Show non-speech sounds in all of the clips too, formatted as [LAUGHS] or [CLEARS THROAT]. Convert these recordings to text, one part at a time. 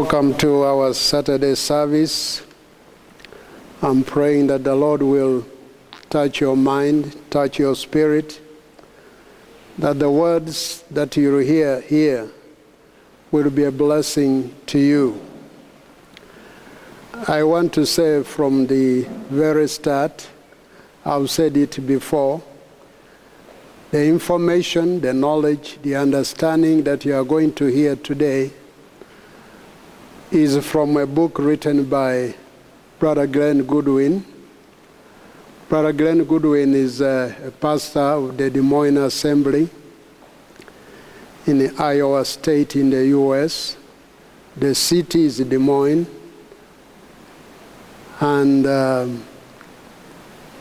Welcome to our Saturday service. I'm praying that the Lord will touch your mind, touch your spirit, that the words that you hear here will be a blessing to you. I want to say from the very start, I've said it before, the information, the knowledge, the understanding that you are going to hear today is from a book written by Brother Glenn Goodwin. Brother Glenn Goodwin is a, pastor of the Des Moines Assembly in the Iowa State in the U.S. The city is Des Moines, and um,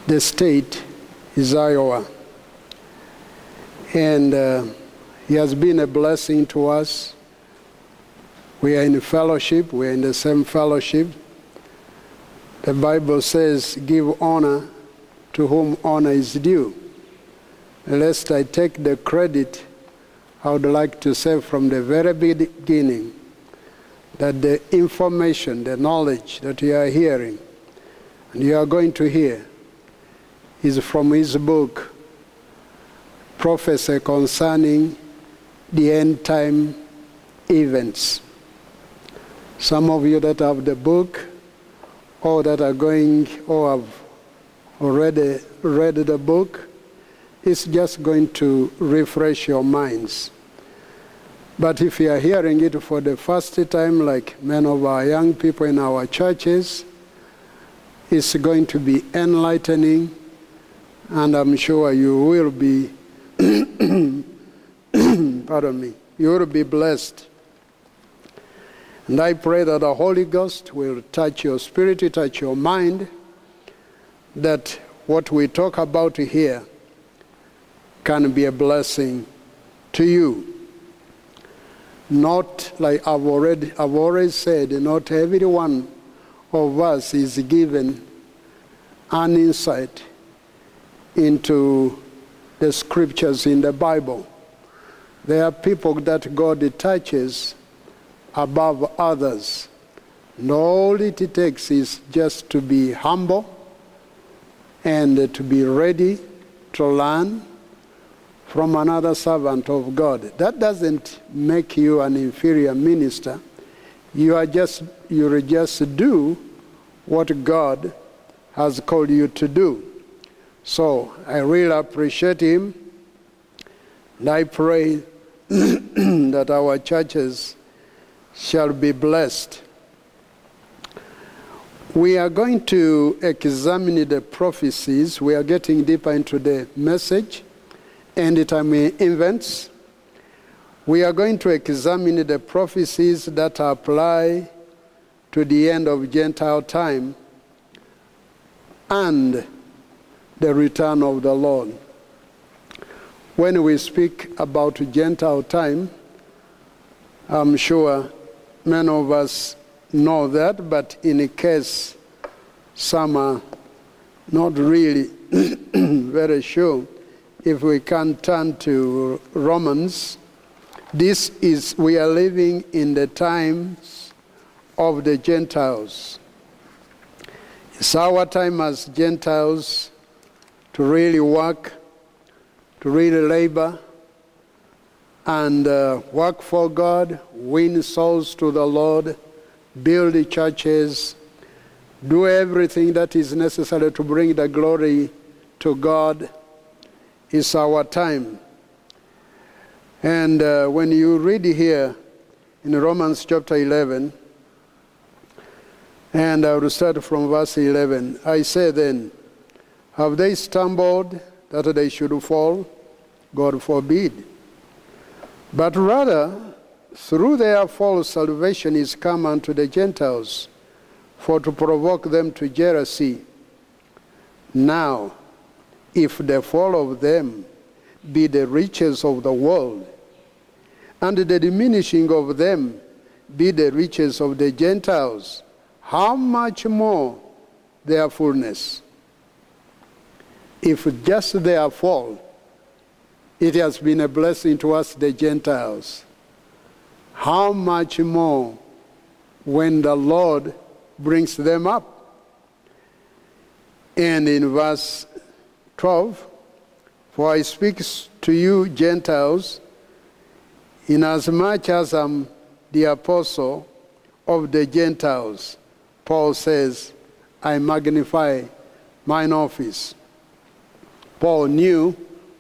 the state is Iowa. And uh, he has been a blessing to us. We are in fellowship, we are in the same fellowship. The Bible says, Give honor to whom honor is due. Lest I take the credit, I would like to say from the very beginning that the information, the knowledge that you are hearing, and you are going to hear, is from his book, Prophecy Concerning the End Time Events. Some of you that have the book, or that are going, or have already read the book, it's just going to refresh your minds. But if you are hearing it for the first time, like many of our young people in our churches, it's going to be enlightening, and I'm sure you will be, [COUGHS] [COUGHS] pardon me, you will be blessed. And I pray that the Holy Ghost will touch your spirit, touch your mind, that what we talk about here can be a blessing to you. Not like I've already, I've already said, not every one of us is given an insight into the scriptures in the Bible. There are people that God touches above others. And all it takes is just to be humble and to be ready to learn from another servant of God. That doesn't make you an inferior minister. You are just you just do what God has called you to do. So I really appreciate him. And I pray [CLEARS THROAT] that our churches shall be blessed. We are going to examine the prophecies. We are getting deeper into the message and the time events. We are going to examine the prophecies that apply to the end of Gentile time and the return of the Lord. When we speak about Gentile time, I'm sure many of us know that, but in a case some are not really [CLEARS THROAT] very sure, if we can turn to Romans, this is, we are living in the times of the Gentiles. It's our time as Gentiles to really work, to really labor, and uh, work for God, win souls to the Lord, build churches, do everything that is necessary to bring the glory to God. It's our time. And uh, when you read here in Romans chapter 11, and I will start from verse 11. I say then, have they stumbled that they should fall? God forbid. But rather, through their fall, salvation is come unto the Gentiles, for to provoke them to jealousy. Now, if the fall of them be the riches of the world, and the diminishing of them be the riches of the Gentiles, how much more their fullness? If just their fall, it has been a blessing to us, the Gentiles. How much more when the Lord brings them up. And in verse 12, for I speak to you, Gentiles, inasmuch as I'm the apostle of the Gentiles. Paul says, I magnify mine office. Paul knew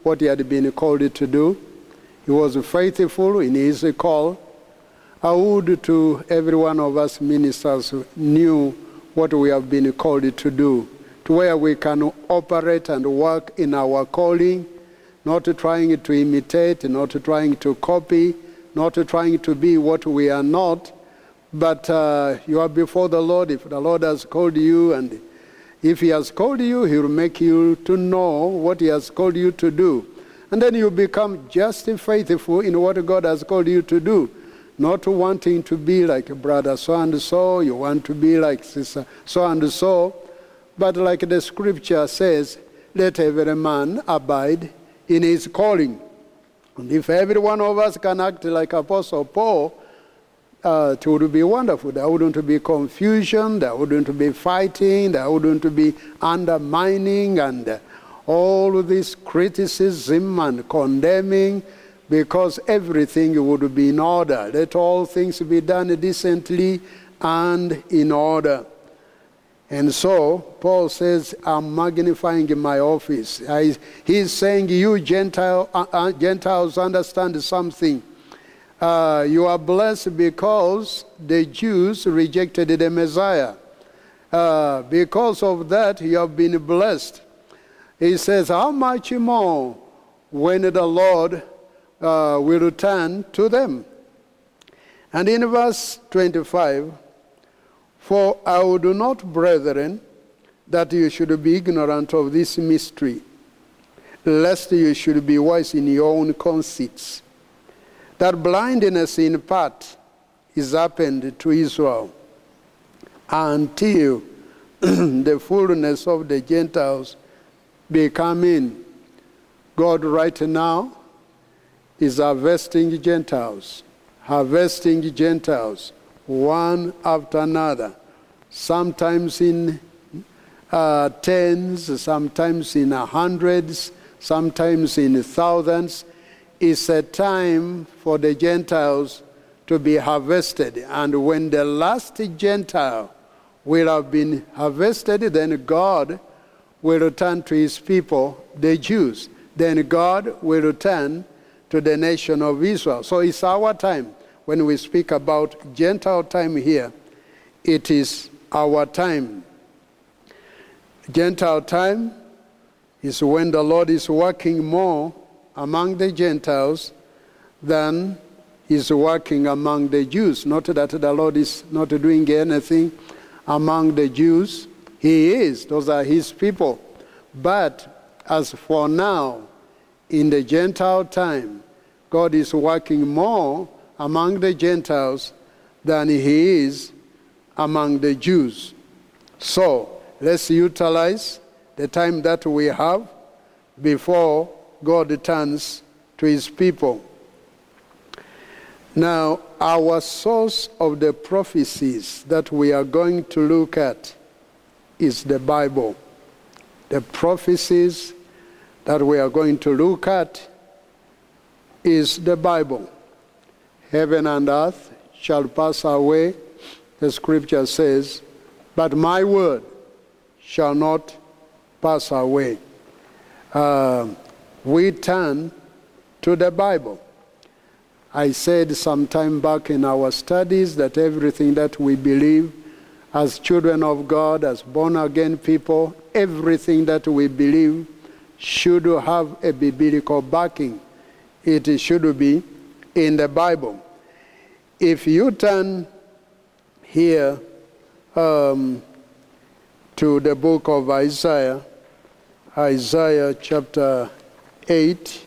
what he had been called to do. He was faithful in his call. I would to every one of us ministers knew what we have been called to do, to where we can operate and work in our calling, not trying to imitate, not trying to copy, not trying to be what we are not, but uh, you are before the Lord. If the Lord has called you, and if He has called you, He will make you to know what He has called you to do. And then you become just faithful in what God has called you to do. Not wanting to be like brother so and so, you want to be like sister so and so. But like the scripture says, let every man abide in his calling. And if every one of us can act like Apostle Paul, uh, it would be wonderful. There wouldn't be confusion, there wouldn't be fighting, there wouldn't be undermining and uh, all this criticism and condemning because everything would be in order. Let all things be done decently and in order. And so, Paul says, I'm magnifying my office. I, he's saying, You Gentile, uh, uh, Gentiles understand something. Uh, you are blessed because the Jews rejected the Messiah. Uh, because of that, you have been blessed. He says, How much more when the Lord uh, will return to them? And in verse 25, for I would not, brethren, that you should be ignorant of this mystery, lest you should be wise in your own conceits. That blindness in part is happened to Israel until [CLEARS THROAT] the fullness of the Gentiles be come in. God right now is harvesting Gentiles, harvesting Gentiles one after another, sometimes in uh, tens, sometimes in hundreds, sometimes in thousands. It's a time for the Gentiles to be harvested. And when the last Gentile will have been harvested, then God will return to his people, the Jews. Then God will return to the nation of Israel. So it's our time when we speak about Gentile time here, it is our time. Gentile time is when the Lord is working more among the Gentiles than is working among the Jews. Not that the Lord is not doing anything among the Jews. He is. Those are his people. But as for now, in the Gentile time, God is working more among the Gentiles than he is among the Jews. So let's utilize the time that we have before God returns to his people. Now, our source of the prophecies that we are going to look at is the Bible. The prophecies that we are going to look at is the Bible. Heaven and earth shall pass away, the scripture says, but my word shall not pass away. Uh, we turn to the Bible. I said some time back in our studies that everything that we believe as children of God, as born again people, everything that we believe should have a biblical backing. It should be in the Bible. If you turn here um, to the book of Isaiah, Isaiah chapter 8,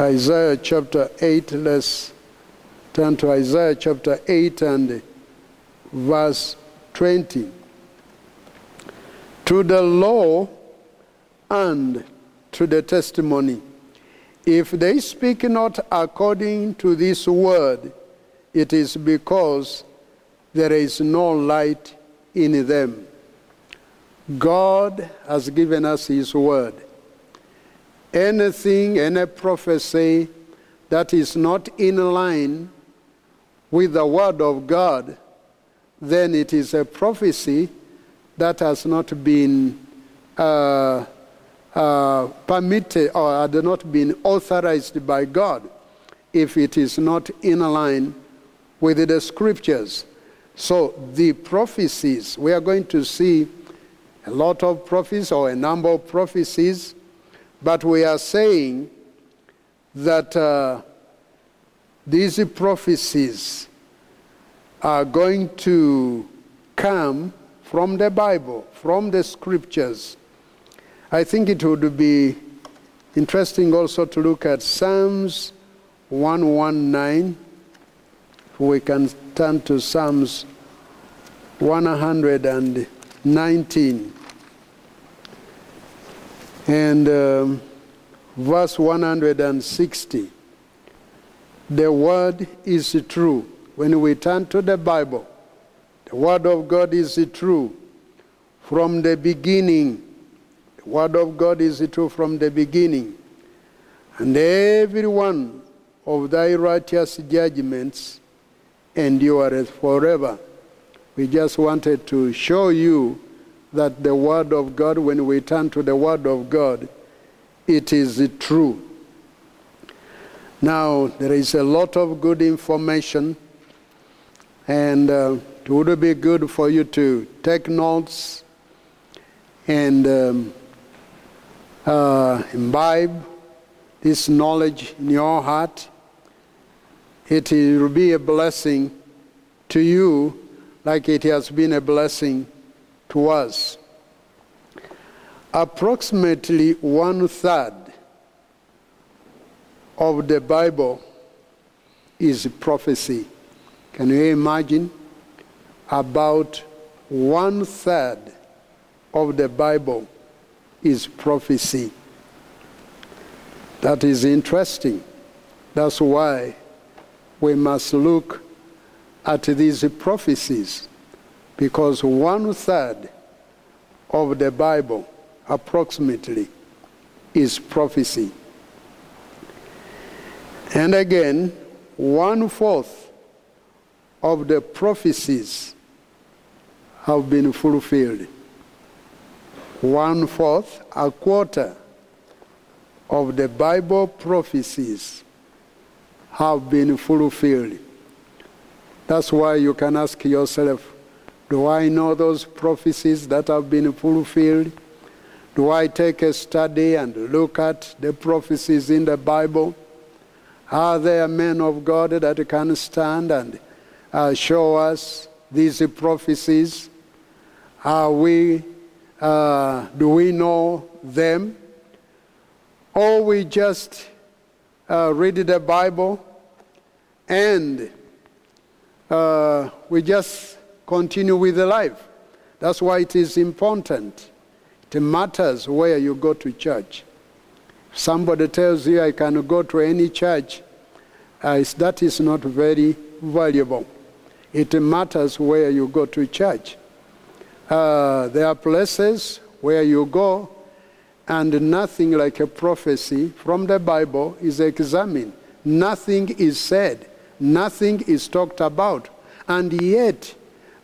Isaiah chapter 8, let's turn to Isaiah chapter 8 and verse 20. To the law and to the testimony. If they speak not according to this word, it is because there is no light in them. God has given us His word. Anything, any prophecy that is not in line with the word of God, then it is a prophecy that has not been uh, uh, permitted or had not been authorized by God if it is not in line with the scriptures. So the prophecies, we are going to see a lot of prophecies or a number of prophecies, but we are saying that uh, these prophecies are going to come from the Bible, from the scriptures. I think it would be interesting also to look at Psalms 119. We can turn to Psalms 119 and um, verse 160. The word is true. When we turn to the Bible, the word of God is true from the beginning. The word of God is true from the beginning. And every one of thy righteous judgments endureth forever. We just wanted to show you that the Word of God, when we turn to the Word of God, it is true. Now, there is a lot of good information, and uh, it would be good for you to take notes and um, uh, imbibe this knowledge in your heart. It will be a blessing to you, like it has been a blessing to us. Approximately one third of the Bible is prophecy. Can you imagine? About one third of the Bible is prophecy. That is interesting. That's why we must look at these prophecies because one third of the Bible, approximately, is prophecy. And again, one fourth of the prophecies have been fulfilled. One fourth, a quarter of the Bible prophecies have been fulfilled. That's why you can ask yourself, do I know those prophecies that have been fulfilled? Do I take a study and look at the prophecies in the Bible? Are there men of God that can stand and uh, show us these prophecies? Are we, uh, do we know them? Or we just uh, read the Bible and uh, we just continue with the life. That's why it is important. It matters where you go to church. If somebody tells you I can go to any church, uh, that is not very valuable. It matters where you go to church. Uh, there are places where you go and nothing like a prophecy from the Bible is examined. Nothing is said. Nothing is talked about. And yet,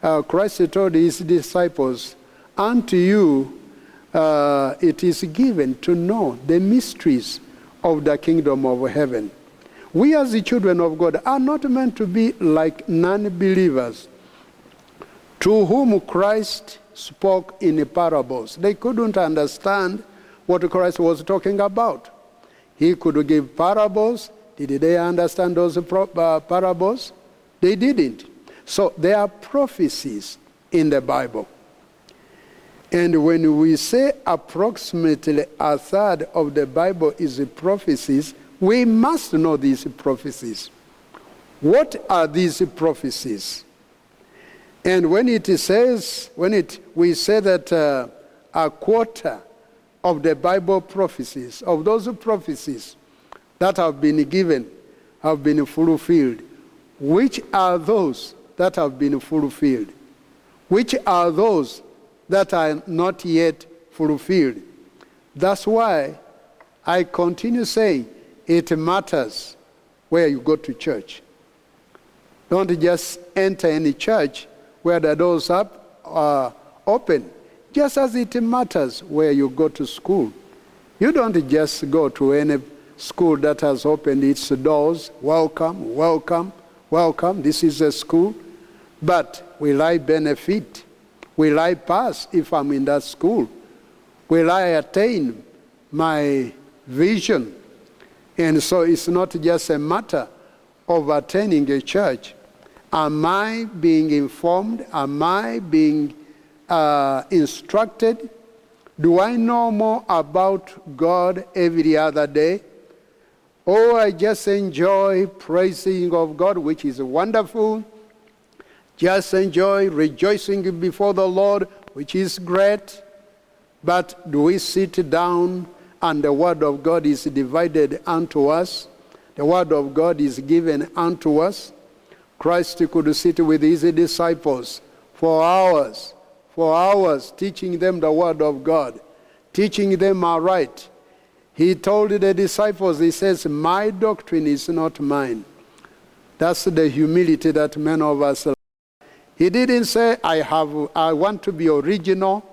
uh, Christ told his disciples, Unto you uh, it is given to know the mysteries of the kingdom of heaven. We, as the children of God, are not meant to be like non believers to whom Christ spoke in parables. They couldn't understand what Christ was talking about. He could give parables. Did they understand those uh, parables? They didn't. So there are prophecies in the Bible. And when we say approximately a third of the Bible is prophecies, we must know these prophecies. What are these prophecies? And when it says, when it, we say that uh, a quarter of the Bible prophecies, of those prophecies that have been given, have been fulfilled, which are those that have been fulfilled? Which are those that are not yet fulfilled? That's why I continue saying it matters where you go to church. Don't just enter any church where the doors are uh, open, just as it matters where you go to school. You don't just go to any school that has opened its doors. Welcome, welcome, welcome. This is a school. But will I benefit? Will I pass if I'm in that school? Will I attain my vision? And so it's not just a matter of attending a church. Am I being informed? Am I being uh, instructed? Do I know more about God every other day? Oh, I just enjoy praising of God, which is wonderful. Just enjoy rejoicing before the Lord, which is great. But do we sit down and the Word of God is divided unto us? The Word of God is given unto us. Christ could sit with his disciples for hours, for hours, teaching them the Word of God, teaching them aright he told the disciples, He says, My doctrine is not mine. That's the humility that many of us. He didn't say, I, have, I want to be original.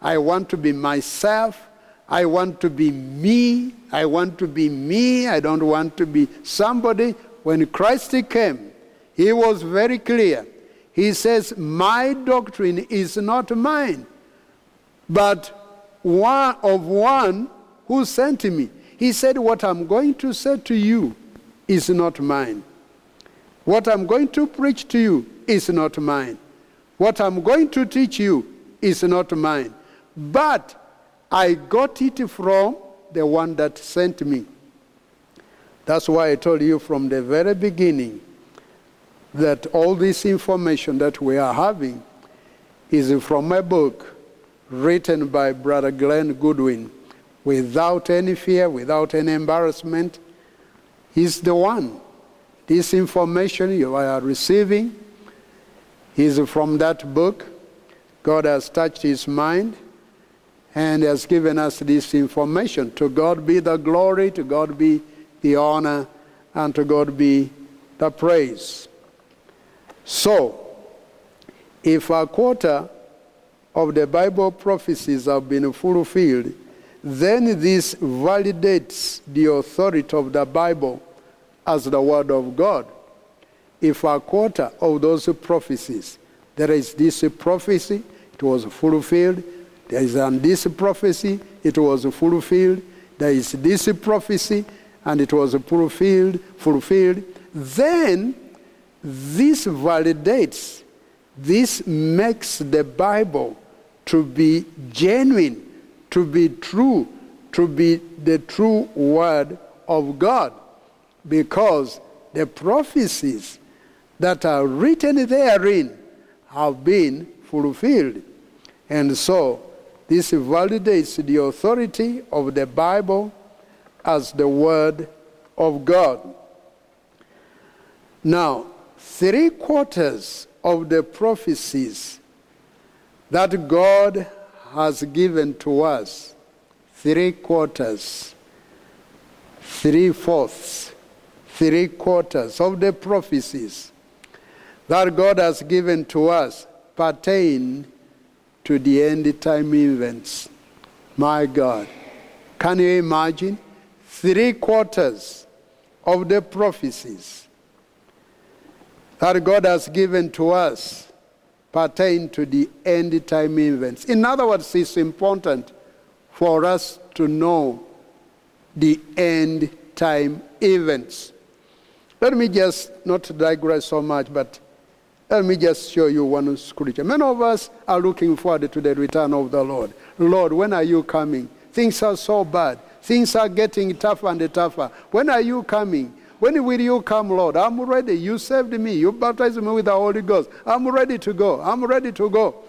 I want to be myself. I want to be me. I want to be me. I don't want to be somebody. When Christ came, he was very clear. He says, My doctrine is not mine, but one of one who sent me. He said, What I'm going to say to you is not mine. What I'm going to preach to you is not mine. What I'm going to teach you is not mine. But I got it from the one that sent me. That's why I told you from the very beginning that all this information that we are having is from a book written by Brother Glenn Goodwin without any fear, without any embarrassment. He's the one. This information you are receiving is from that book. God has touched his mind and has given us this information. To God be the glory, to God be the honor, and to God be the praise. So, if a quarter of the Bible prophecies have been fulfilled, then this validates the authority of the Bible as the Word of God. If a quarter of those prophecies, there is this prophecy, it was fulfilled. There is an this prophecy, it was fulfilled. There is this prophecy, and it was fulfilled, fulfilled. Then this validates, this makes the Bible to be genuine to be true, to be the true word of God. Because the prophecies that are written therein have been fulfilled. And so, this validates the authority of the Bible as the Word of God. Now, three quarters of the prophecies that God has given to us three quarters, three fourths, three quarters of the prophecies that God has given to us pertain to the end time events. My God. Can you imagine? Three quarters of the prophecies that God has given to us pertain to the end time events. In other words, it's important for us to know the end time events. Let me just not digress so much, but let me just show you one scripture. Many of us are looking forward to the return of the Lord. Lord, when are you coming? Things are so bad. Things are getting tougher and tougher. When are you coming? When will you come, Lord? I'm ready. You saved me. You baptized me with the Holy Ghost. I'm ready to go. I'm ready to go.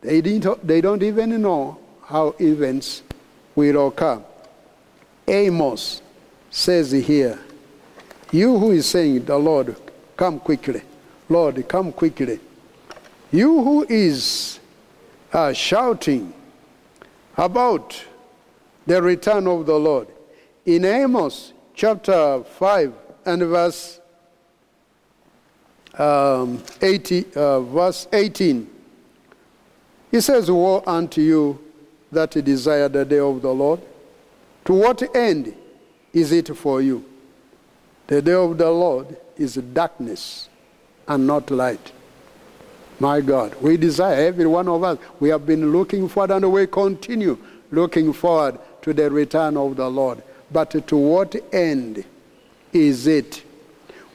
They, didn't, they don't even know how events will occur. Amos says here, You who is saying, The Lord, come quickly. Lord, come quickly. You who is uh, shouting about the return of the Lord. In Amos chapter 5 and verse, um, 80, uh, verse 18, he says, Woe unto you that desire the day of the Lord. To what end is it for you? The day of the Lord is darkness and not light. My God, we desire, every one of us, we have been looking forward and we continue looking forward to the return of the Lord. But to what end is it?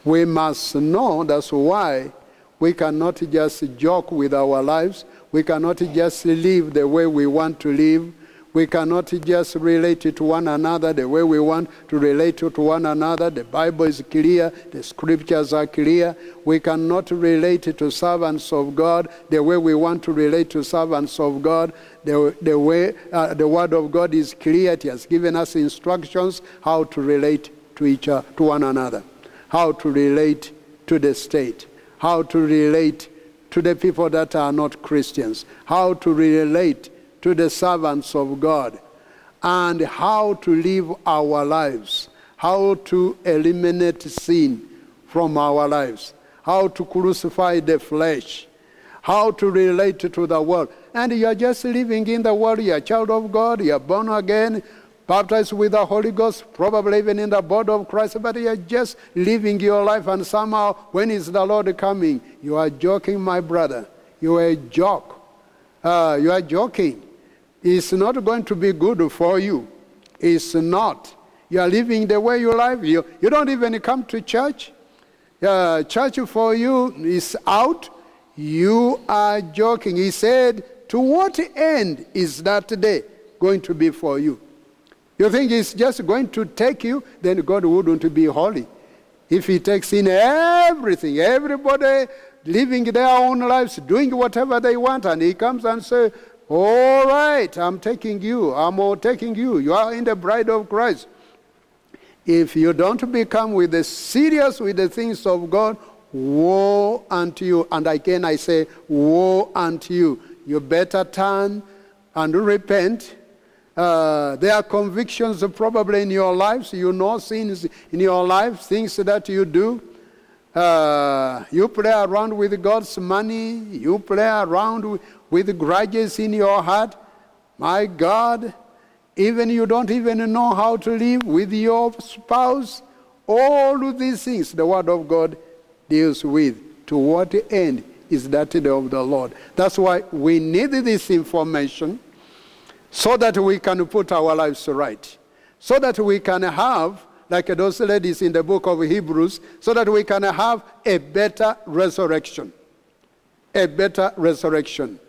We must know that's why we cannot just joke with our lives. We cannot just live the way we want to live. We cannot just relate to one another the way we want to relate to one another. The Bible is clear, the scriptures are clear. We cannot relate to servants of God the way we want to relate to servants of God. The, the way uh, the Word of God is clear, it has given us instructions how to relate to each other, to one another, how to relate to the state, how to relate to the people that are not Christians, how to relate to the servants of God and how to live our lives, how to eliminate sin from our lives, how to crucify the flesh, how to relate to the world. And you are just living in the world, you are a child of God, you are born again, baptized with the Holy Ghost, probably even in the body of Christ, but you are just living your life, and somehow, when is the Lord coming? You are joking, my brother. You are a joke. Uh, you are joking. It's not going to be good for you. It's not. You are living the way you live. You, you don't even come to church. Uh, church for you is out. You are joking. He said, To what end is that day going to be for you? You think it's just going to take you, then God wouldn't be holy. If He takes in everything, everybody living their own lives, doing whatever they want, and He comes and says, all right, I'm taking you. I'm taking you. You are in the bride of Christ. If you don't become with the serious with the things of God, woe unto you. And again I say, woe unto you. You better turn and repent. Uh, there are convictions probably in your lives. You know sins in your life, things that you do. Uh, you play around with God's money. You play around with, with grudges in your heart. My God, even you don't even know how to live with your spouse. All of these things the Word of God deals with. To what end is that day of the Lord? That's why we need this information so that we can put our lives right, so that we can have like those ladies in the book of Hebrews, so that we can have a better resurrection. A better resurrection.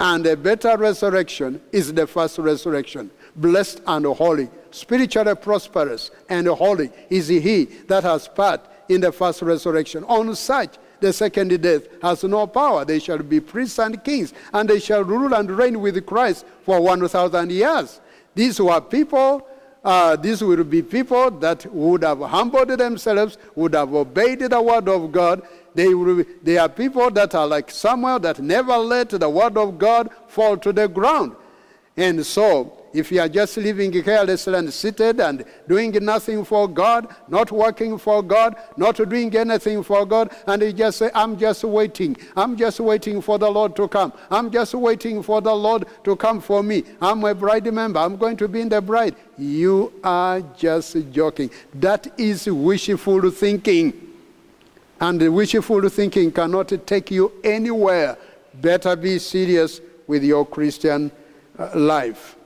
And a better resurrection is the first resurrection. Blessed and holy, spiritually prosperous and holy is he that has part in the first resurrection. On such, the second death has no power. They shall be priests and kings, and they shall rule and reign with Christ for 1,000 years. These were people uh, these will be people that would have humbled themselves, would have obeyed the word of God. They, will they are people that are like Samuel that never let the word of God fall to the ground. And so if you are just living carelessly and seated and doing nothing for God, not working for God, not doing anything for God, and you just say, I'm just waiting. I'm just waiting for the Lord to come. I'm just waiting for the Lord to come for me. I'm a bride member. I'm going to be in the bride. You are just joking. That is wishful thinking. And wishful thinking cannot take you anywhere. Better be serious with your Christian uh, life.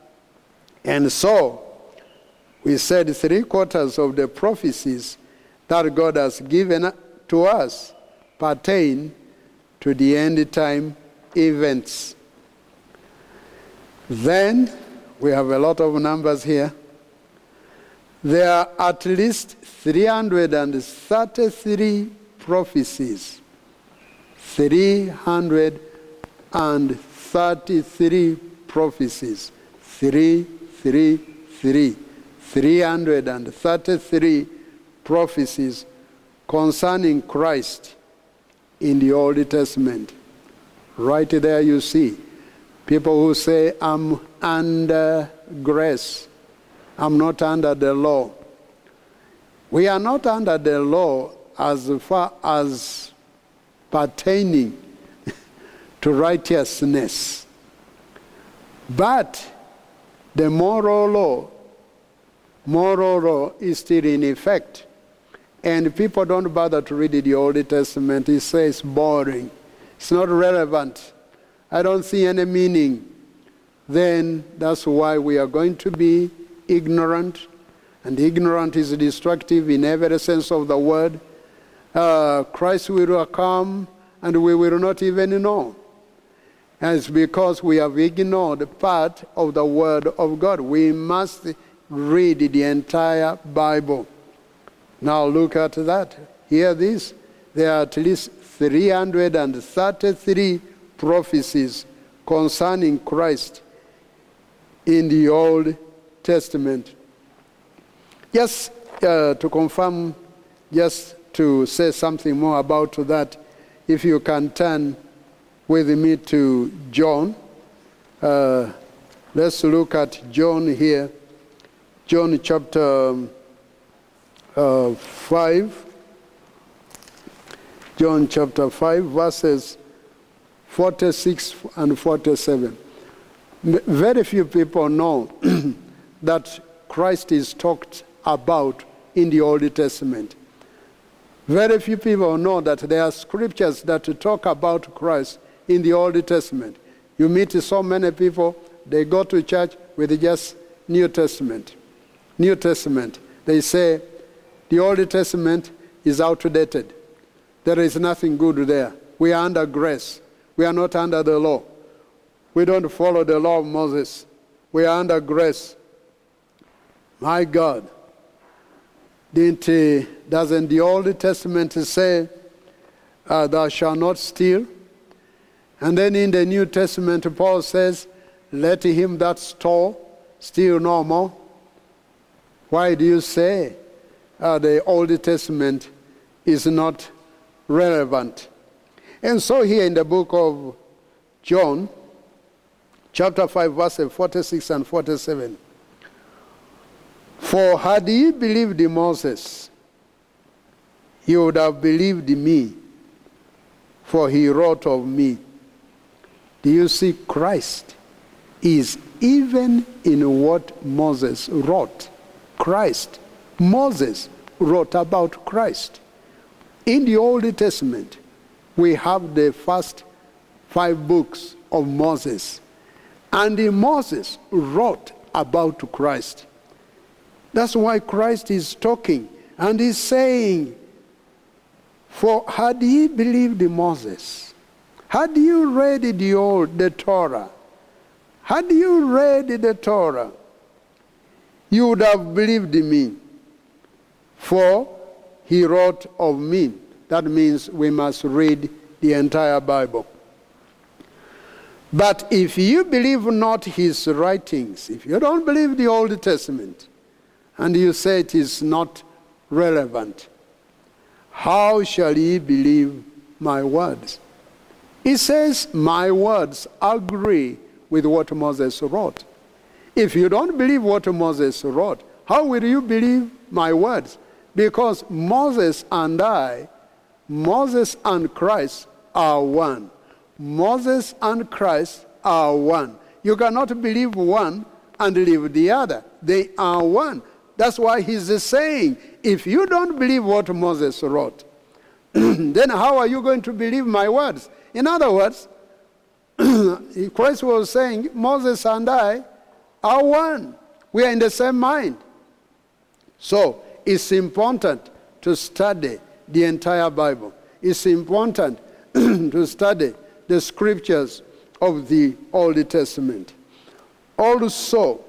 And so, we said three quarters of the prophecies that God has given to us pertain to the end time events. Then, we have a lot of numbers here. There are at least 333 prophecies. 333 prophecies. Three 3, 3, 333 prophecies concerning Christ in the Old Testament. Right there you see people who say, I'm under grace, I'm not under the law. We are not under the law as far as pertaining [LAUGHS] to righteousness. But the moral law, moral law is still in effect. And people don't bother to read the Old Testament. It says boring. It's not relevant. I don't see any meaning. Then that's why we are going to be ignorant. And ignorant is destructive in every sense of the word. Uh, Christ will come and we will not even know. And it's because we have ignored part of the Word of God. We must read the entire Bible. Now look at that. Hear this. There are at least 333 prophecies concerning Christ in the Old Testament. Just uh, to confirm, just to say something more about that, if you can turn with me to John. Uh, let's look at John here. John chapter um, uh, 5. John chapter 5, verses 46 and 47. Very few people know [CLEARS THROAT] that Christ is talked about in the Old Testament. Very few people know that there are scriptures that talk about Christ in the Old Testament. You meet so many people, they go to church with just New Testament. New Testament. They say the Old Testament is outdated. There is nothing good there. We are under grace. We are not under the law. We don't follow the law of Moses. We are under grace. My God. Didn't, uh, doesn't the Old Testament say, uh, thou shalt not steal? And then in the New Testament, Paul says, let him that stole steal no more. Why do you say uh, the Old Testament is not relevant? And so here in the book of John, chapter 5, verses 46 and 47, for had ye believed Moses, you would have believed me, for he wrote of me. Do you see Christ is even in what Moses wrote? Christ. Moses wrote about Christ. In the Old Testament, we have the first five books of Moses. And Moses wrote about Christ. That's why Christ is talking and he's saying, For had ye believed Moses, had you read the old the Torah, had you read the Torah, you would have believed me. For he wrote of me. That means we must read the entire Bible. But if you believe not his writings, if you don't believe the Old Testament, and you say it is not relevant. How shall ye believe my words? He says, My words agree with what Moses wrote. If you don't believe what Moses wrote, how will you believe my words? Because Moses and I, Moses and Christ are one. Moses and Christ are one. You cannot believe one and leave the other. They are one. That's why he's saying, if you don't believe what Moses wrote, [CLEARS THROAT] then how are you going to believe my words? In other words, [CLEARS THROAT] Christ was saying, Moses and I are one. We are in the same mind. So it's important to study the entire Bible. It's important [CLEARS THROAT] to study the scriptures of the Old Testament. Also,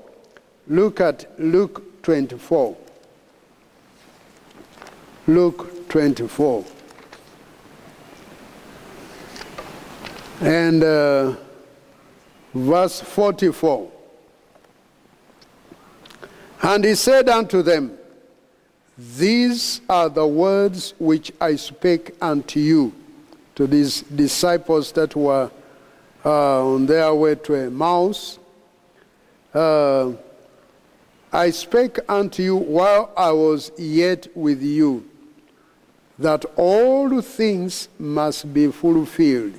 look at Luke 24. Luke 24. And uh, verse 44. And he said unto them, These are the words which I spake unto you, to these disciples that were uh, on their way to Emmaus. Uh, I spake unto you while I was yet with you, that all things must be fulfilled,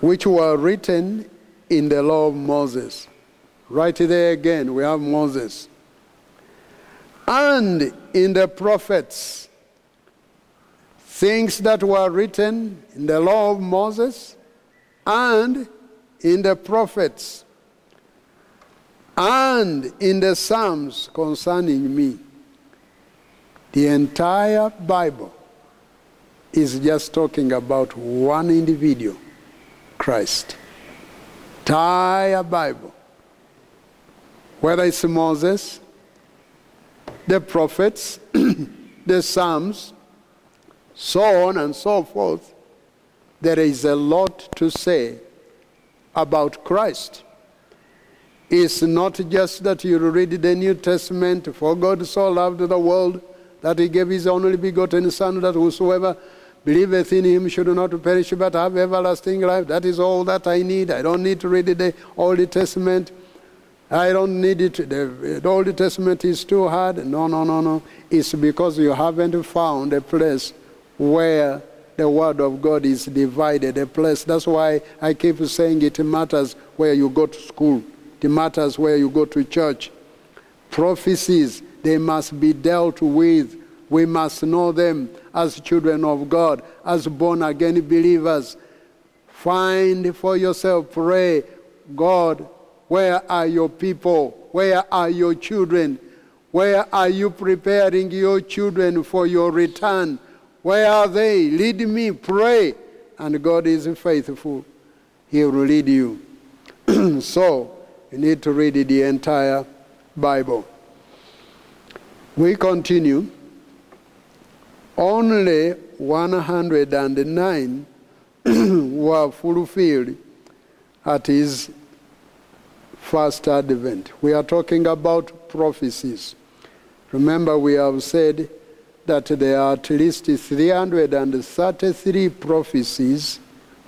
which were written in the law of Moses. Right there again, we have Moses. And in the prophets, things that were written in the law of Moses and in the prophets and in the Psalms concerning me. The entire Bible is just talking about one individual, Christ. Entire Bible. Whether it's Moses, the prophets, [CLEARS THROAT] the Psalms, so on and so forth, there is a lot to say about Christ. It's not just that you read the New Testament, for God so loved the world that he gave his only begotten Son, that whosoever believeth in him should not perish but have everlasting life. That is all that I need. I don't need to read the Old Testament. I don't need it. The, the Old Testament is too hard. No, no, no, no. It's because you haven't found a place where the Word of God is divided, a place. That's why I keep saying it matters where you go to school. It matters where you go to church. Prophecies, they must be dealt with. We must know them as children of God, as born again believers. Find for yourself, pray, God, where are your people? Where are your children? Where are you preparing your children for your return? Where are they? Lead me, pray. And God is faithful. He will lead you. [CLEARS THROAT] so, you need to read the entire Bible. We continue. Only 109 [CLEARS THROAT] were fulfilled at his first advent. We are talking about prophecies. Remember, we have said that there are at least 333 prophecies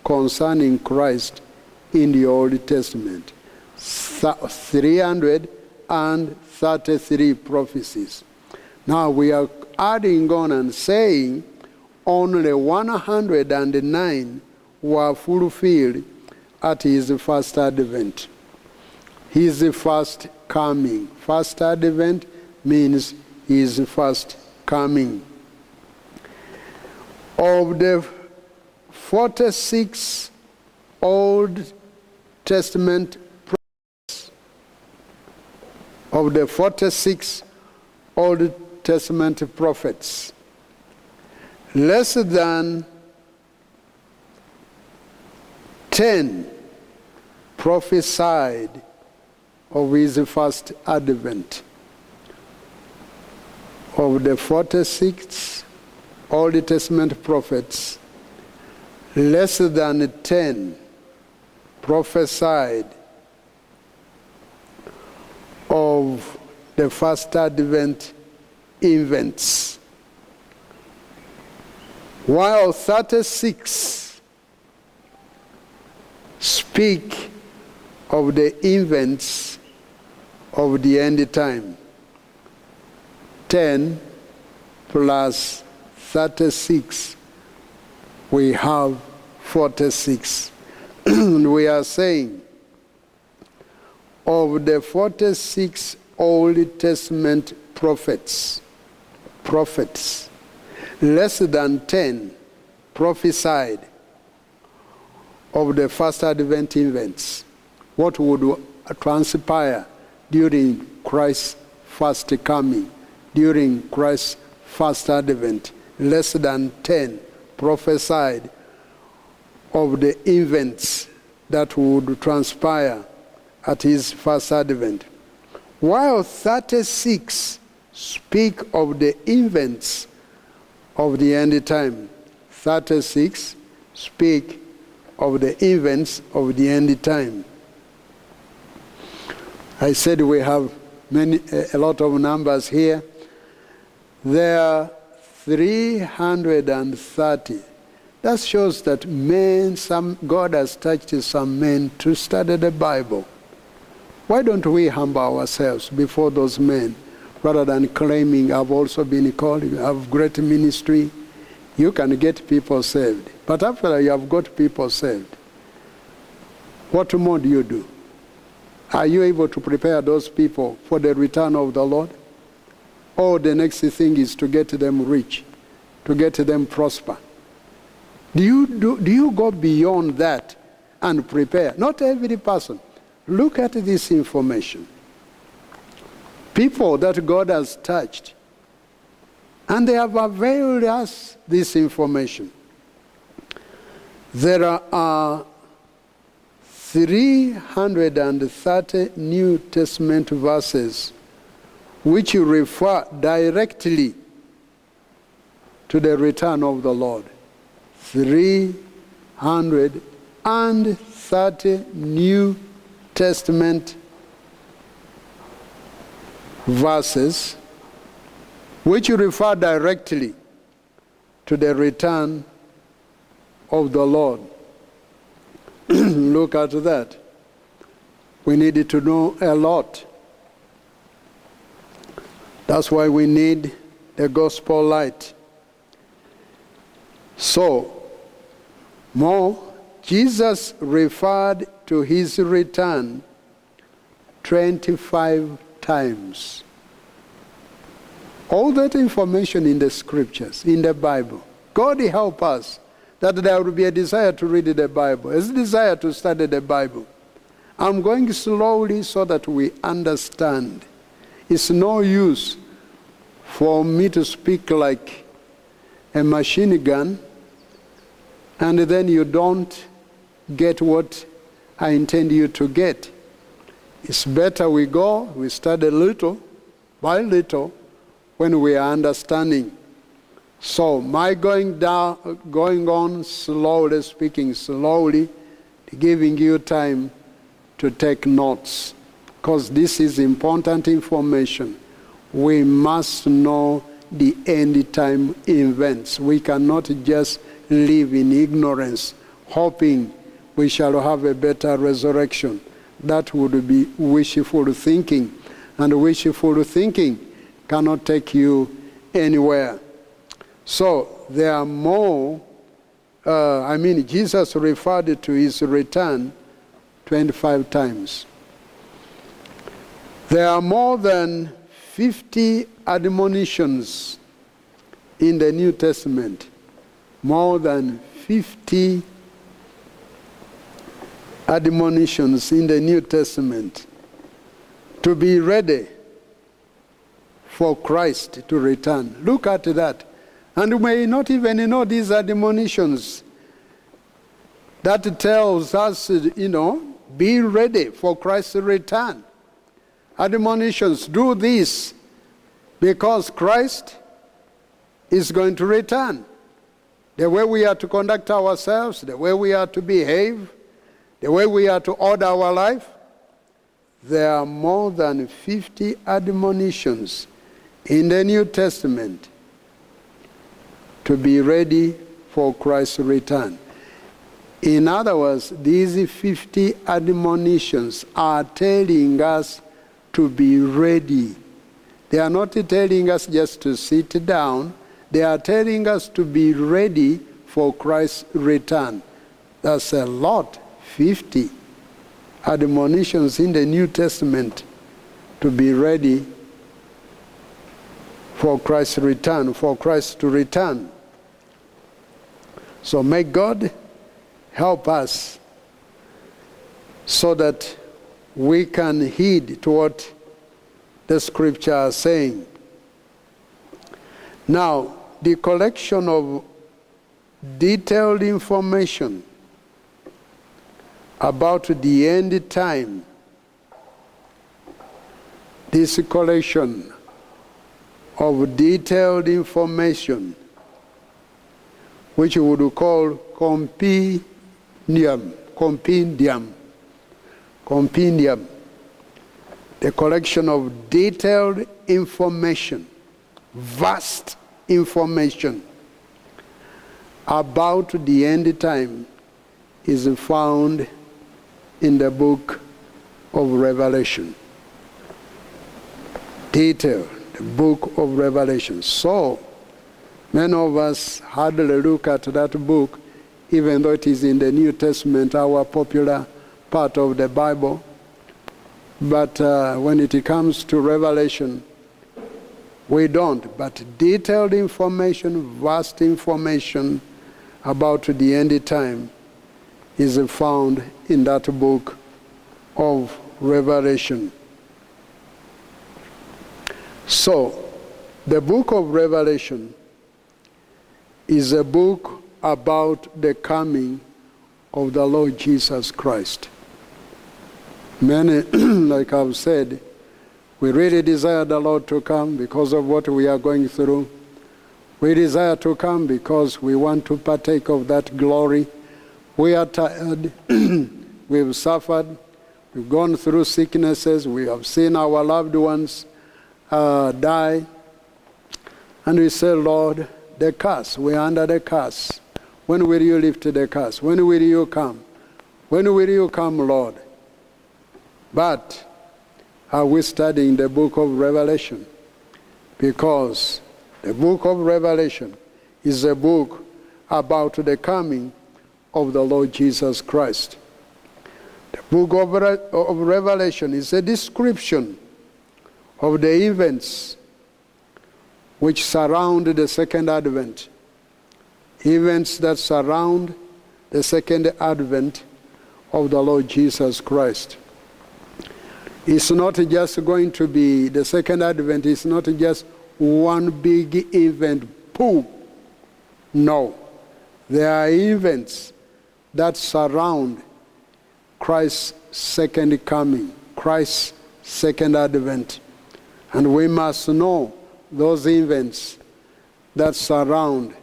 concerning Christ in the Old Testament. 333 prophecies. Now we are adding on and saying only 109 were fulfilled at his first advent. His first coming. First advent means his first coming. Of the 46 Old Testament prophets, of the 46 Old Testament prophets, less than 10 prophesied of his first advent. Of the 46 Old Testament prophets, less than 10 prophesied of the first advent events, while 36 speak of the events of the end time. 10 plus 36, we have 46. [CLEARS THROAT] we are saying of the 46 Old Testament prophets, prophets, less than 10 prophesied of the first advent events, what would transpire during Christ's first coming during Christ's first advent, less than 10 prophesied of the events that would transpire at his first advent, while 36 speak of the events of the end time. 36 speak of the events of the end time. I said we have many, a lot of numbers here. there are 330. That shows that men, some God has touched some men to study the Bible. Why don't we humble ourselves before those men rather than claiming I've also been called, I have great ministry? You can get people saved. But after you have got people saved, what more do you do? Are you able to prepare those people for the return of the Lord? Or the next thing is to get them rich, to get them prosper. Do you, do, do you go beyond that and prepare? Not every person. Look at this information. People that God has touched, and they have availed us this information. There are uh, 330 New Testament verses which refer directly to the return of the Lord. 330 New Testament verses which refer directly to the return of the Lord. [CLEARS THROAT] Look at that. We need to know a lot. That's why we need the gospel light. So, more, Jesus referred to his return 25 times. All that information in the scriptures, in the Bible. God help us that there will be a desire to read the Bible, a desire to study the Bible. I'm going slowly so that we understand. It's no use for me to speak like a machine gun and then you don't get what I intend you to get. It's better we go, we study little by little when we are understanding. So my going down, going on slowly, speaking slowly, giving you time to take notes, because this is important information. We must know the end time events. We cannot just live in ignorance, hoping we shall have a better resurrection. That would be wishful thinking. And wishful thinking cannot take you anywhere. So there are more, uh, I mean, Jesus referred to his return 25 times. There are more than 50 admonitions in the New Testament more than 50 admonitions in the New Testament to be ready for Christ to return. Look at that. And you may not even know these admonitions that tells us, you know, be ready for Christ's return. Admonitions, do this because Christ is going to return the way we are to conduct ourselves, the way we are to behave, the way we are to order our life, there are more than 50 admonitions in the New Testament to be ready for Christ's return. In other words, these 50 admonitions are telling us to be ready. They are not telling us just to sit down they are telling us to be ready for Christ's return. That's a lot, 50 admonitions in the New Testament to be ready for Christ's return, for Christ to return. So may God help us so that we can heed to what the scripture is saying. Now, the collection of detailed information about the end time. This collection of detailed information, which we would call compendium, compendium, compendium, the collection of detailed information vast information about the end time is found in the book of Revelation. Detail, the book of Revelation. So, many of us hardly look at that book, even though it is in the New Testament, our popular part of the Bible. But uh, when it comes to Revelation, we don't. But detailed information, vast information about the end time is found in that book of Revelation. So, the book of Revelation is a book about the coming of the Lord Jesus Christ. Many, [CLEARS THROAT] like I've said, we really desire the Lord to come because of what we are going through. We desire to come because we want to partake of that glory. We are tired. [CLEARS THROAT] We've suffered. We've gone through sicknesses. We have seen our loved ones uh, die. And we say, Lord, the curse, we're under the curse. When will you lift the curse? When will you come? When will you come, Lord? But are we studying the book of Revelation? Because the book of Revelation is a book about the coming of the Lord Jesus Christ. The book of, Re- of Revelation is a description of the events which surround the second advent, events that surround the second advent of the Lord Jesus Christ. It's not just going to be, the second advent it's not just one big event, pooh. No. There are events that surround Christ's second coming, Christ's second advent. And we must know those events that surround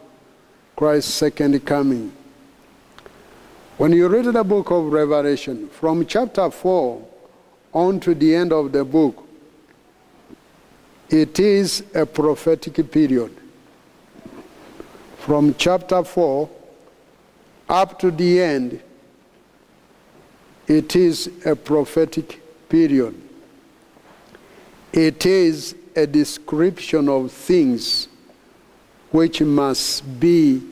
Christ's second coming. When you read the book of Revelation, from chapter 4 on to the end of the book, it is a prophetic period. From chapter 4 up to the end, it is a prophetic period. It is a description of things which must be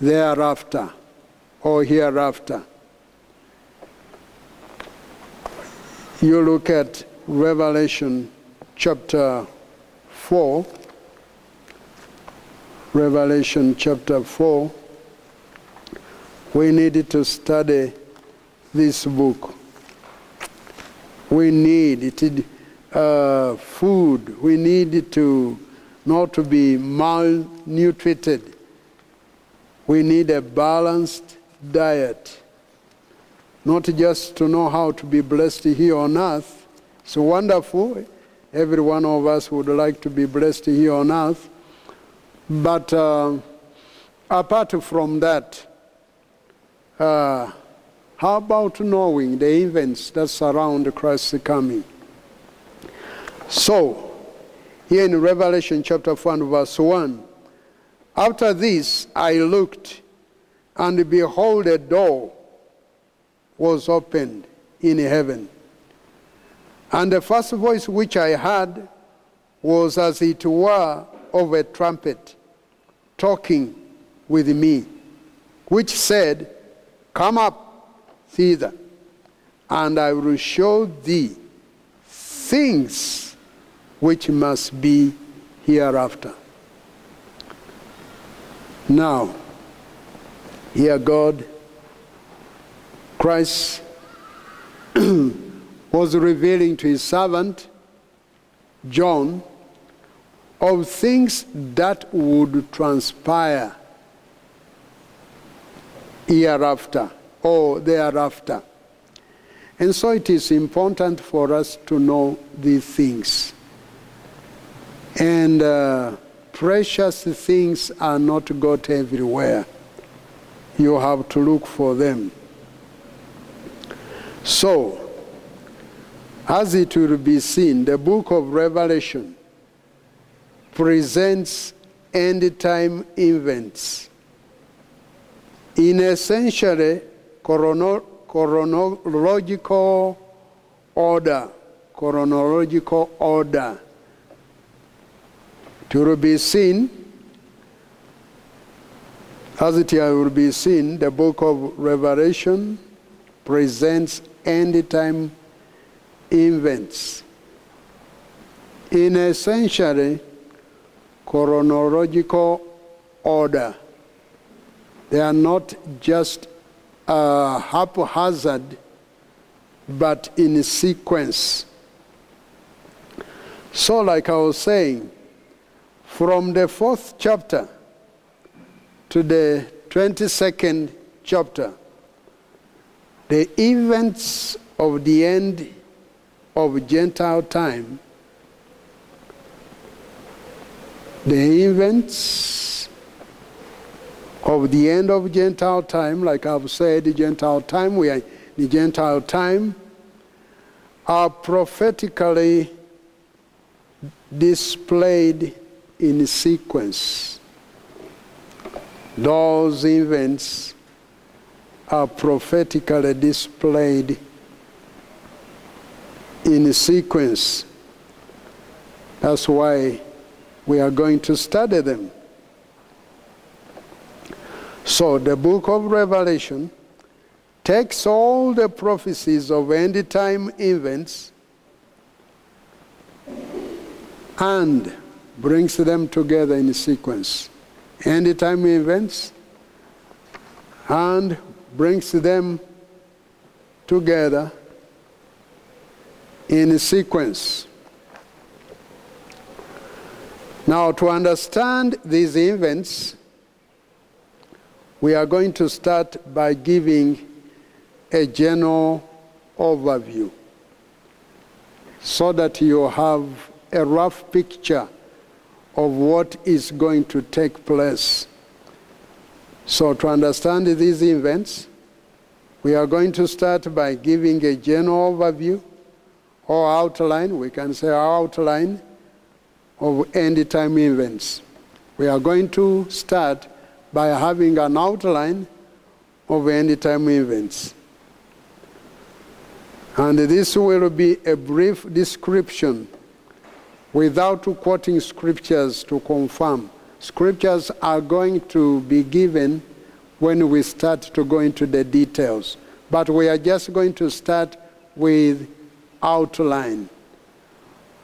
thereafter or hereafter. You look at Revelation chapter 4, Revelation chapter 4, we need to study this book. We need it, uh, food. We need to not to be malnutrited. We need a balanced diet. Not just to know how to be blessed here on earth. It's wonderful. Every one of us would like to be blessed here on earth. But uh, apart from that, uh, how about knowing the events that surround Christ's coming? So, here in Revelation chapter 1, verse 1, after this I looked, and behold, a door was opened in heaven. And the first voice which I heard was as it were of a trumpet talking with me, which said, Come up thither, and I will show thee things which must be hereafter. Now, here God, Christ [CLEARS THROAT] was revealing to his servant John of things that would transpire hereafter or thereafter. And so it is important for us to know these things. And uh, precious things are not got everywhere. You have to look for them. So, as it will be seen, the book of Revelation presents end time events in essentially chrono- chronological order. Chronological order. Will be seen, as it will be seen, the book of Revelation presents end time events in essentially chronological order. They are not just uh, haphazard, but in sequence. So, like I was saying, from the fourth chapter to the 22nd chapter, the events of the end of Gentile time, the events of the end of Gentile time, like I've said, Gentile time, we are in the Gentile time, are prophetically displayed in sequence. Those events are prophetically displayed in sequence. That's why we are going to study them. So, the book of Revelation takes all the prophecies of end time events and brings them together in sequence. End time events and brings them together in sequence. Now, to understand these events, we are going to start by giving a general overview so that you have a rough picture of what is going to take place. So, to understand these events, we are going to start by giving a general overview or outline, we can say outline of end time events. We are going to start by having an outline of end time events. And this will be a brief description without quoting scriptures to confirm. Scriptures are going to be given when we start to go into the details. But we are just going to start with outline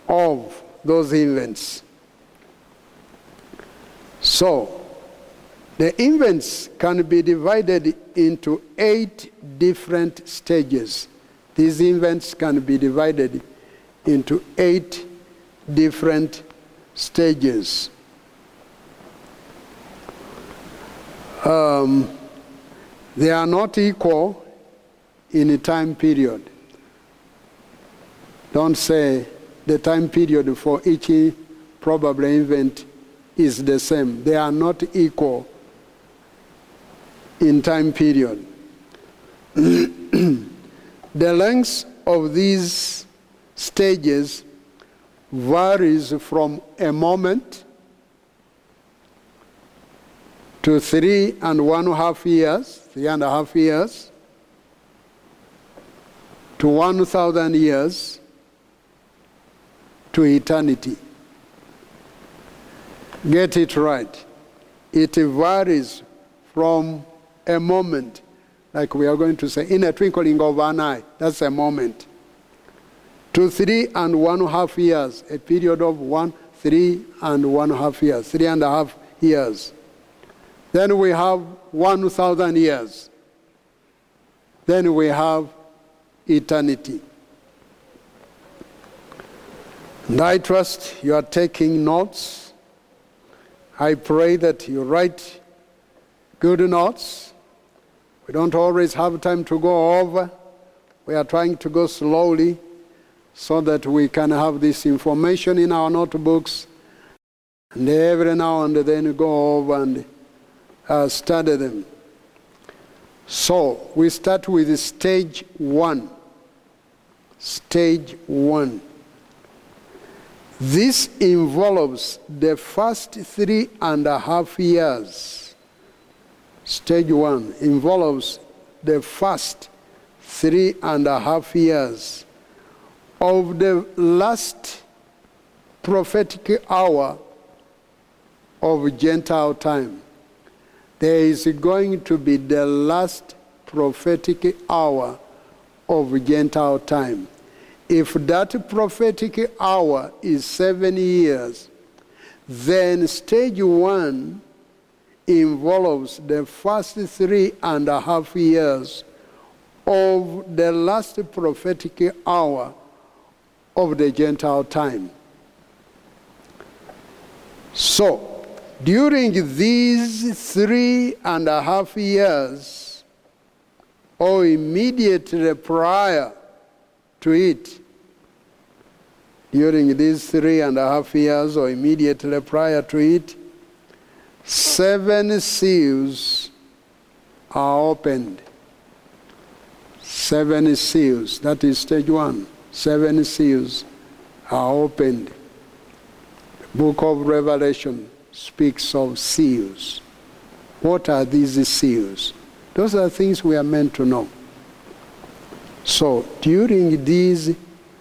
of those events. So, the events can be divided into eight different stages. These events can be divided into eight different stages. Um, they are not equal in a time period. Don't say the time period for each probable event is the same. They are not equal in time period. [CLEARS THROAT] the length of these stages varies from a moment to three and one half years, three and a half years, to 1,000 years, to eternity. Get it right. It varies from a moment, like we are going to say, in a twinkling of an eye. That's a moment. To three and one half years, a period of one, three and one half years, three and a half years. Then we have 1,000 years. Then we have eternity. And I trust you are taking notes. I pray that you write good notes. We don't always have time to go over. We are trying to go slowly so that we can have this information in our notebooks. And every now and then go over and uh, study them. So we start with stage one. Stage one. This involves the first three and a half years. Stage one involves the first three and a half years of the last prophetic hour of Gentile time. There is going to be the last prophetic hour of Gentile time. If that prophetic hour is seven years, then stage one involves the first three and a half years of the last prophetic hour of the Gentile time. So, during these three and a half years, or immediately prior to it, during these three and a half years, or immediately prior to it, seven seals are opened. Seven seals, that is stage one. Seven seals are opened. The book of Revelation speaks of seals. What are these seals? Those are things we are meant to know. So during these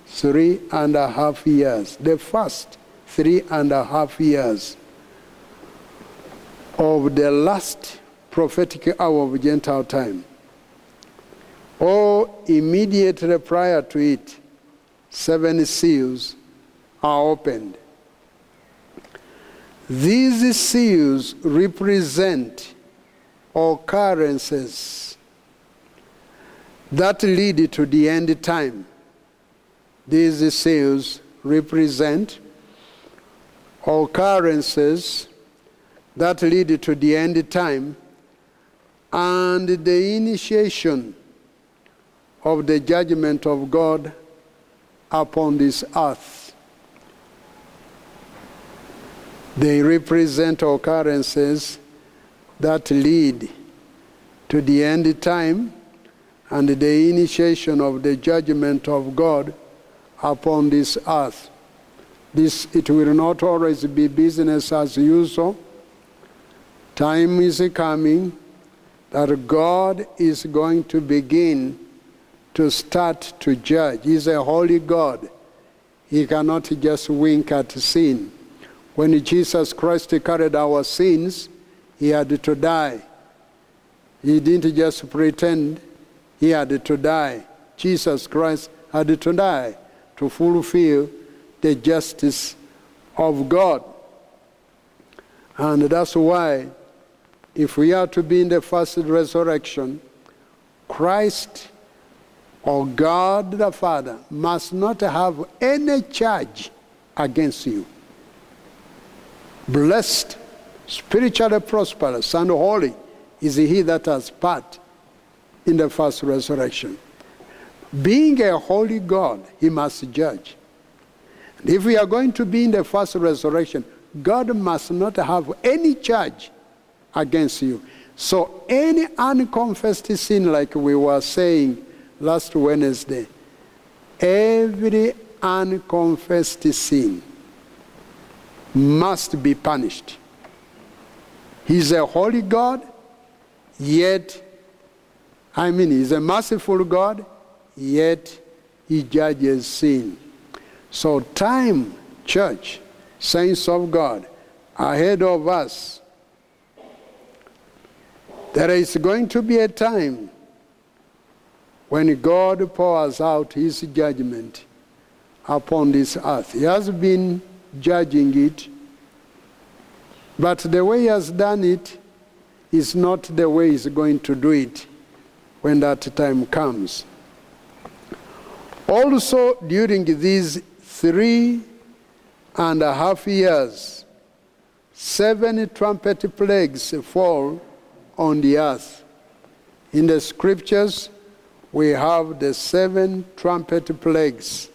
three and a half years, the first three and a half years of the last prophetic hour of Gentile time, or immediately prior to it, seven seals are opened. These seals represent occurrences that lead to the end time. These seals represent occurrences that lead to the end time and the initiation of the judgment of God upon this earth. They represent occurrences that lead to the end time and the initiation of the judgment of God upon this earth. This, it will not always be business as usual. Time is coming that God is going to begin to start to judge. He's a holy God. He cannot just wink at sin. When Jesus Christ carried our sins, he had to die. He didn't just pretend, he had to die. Jesus Christ had to die to fulfill the justice of God. And that's why, if we are to be in the first resurrection, Christ or God the Father must not have any charge against you blessed, spiritually prosperous, and holy is he that has part in the first resurrection. Being a holy God, he must judge. If we are going to be in the first resurrection, God must not have any charge against you. So, any unconfessed sin, like we were saying last Wednesday, every unconfessed sin must be punished. He's a holy God, yet, I mean, he's a merciful God, yet he judges sin. So, time, church, saints of God, ahead of us, there is going to be a time when God pours out his judgment upon this earth. He has been judging it. But the way he has done it is not the way he's going to do it when that time comes. Also, during these three and a half years, seven trumpet plagues fall on the earth. In the scriptures, we have the seven trumpet plagues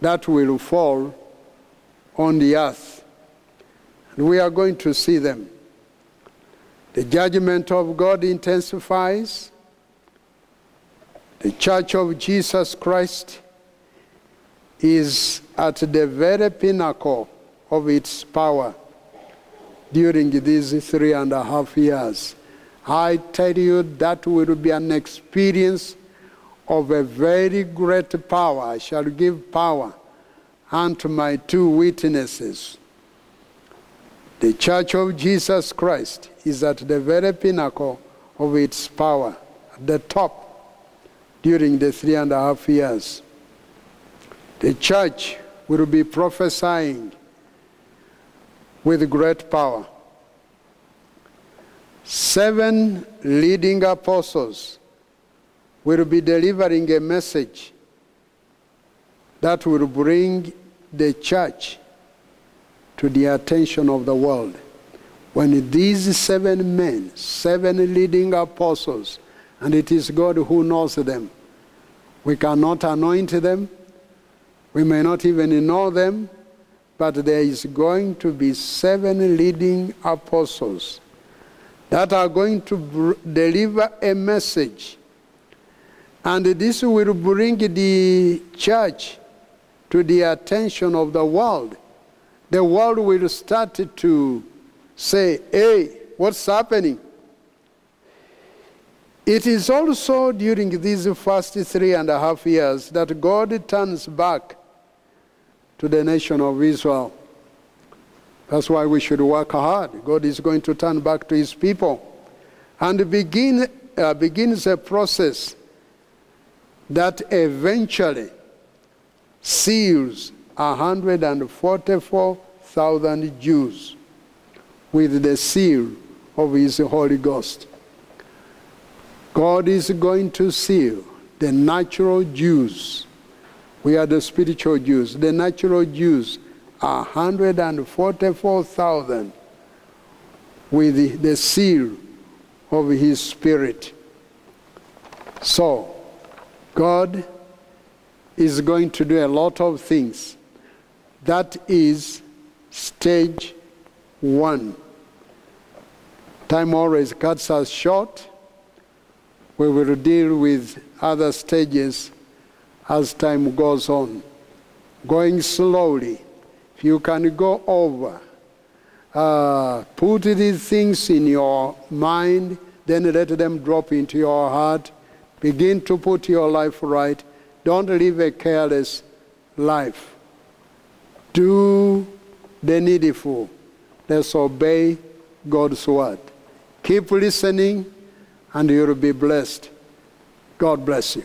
that will fall on the earth. And we are going to see them. The judgment of God intensifies. The church of Jesus Christ is at the very pinnacle of its power during these three and a half years. I tell you, that will be an experience of a very great power. I shall give power unto my two witnesses. The Church of Jesus Christ is at the very pinnacle of its power, at the top during the three and a half years. The church will be prophesying with great power. Seven leading apostles will be delivering a message that will bring the church to the attention of the world. When these seven men, seven leading apostles, and it is God who knows them, we cannot anoint them, we may not even know them, but there is going to be seven leading apostles that are going to deliver a message. And this will bring the church to the attention of the world. The world will start to say, hey, what's happening? It is also during these first three and a half years that God turns back to the nation of Israel. That's why we should work hard. God is going to turn back to his people and begin, uh, begins a process that eventually seals 144,000 Jews with the seal of his Holy Ghost. God is going to seal the natural Jews. We are the spiritual Jews. The natural Jews 144,000 with the, seal of his spirit. So, God is going to do a lot of things. That is stage one. Time always cuts us short we will deal with other stages as time goes on. Going slowly, you can go over, uh, put these things in your mind, then let them drop into your heart. Begin to put your life right. Don't live a careless life. Do the needful. Let's obey God's word. Keep listening and you'll be blessed. God bless you.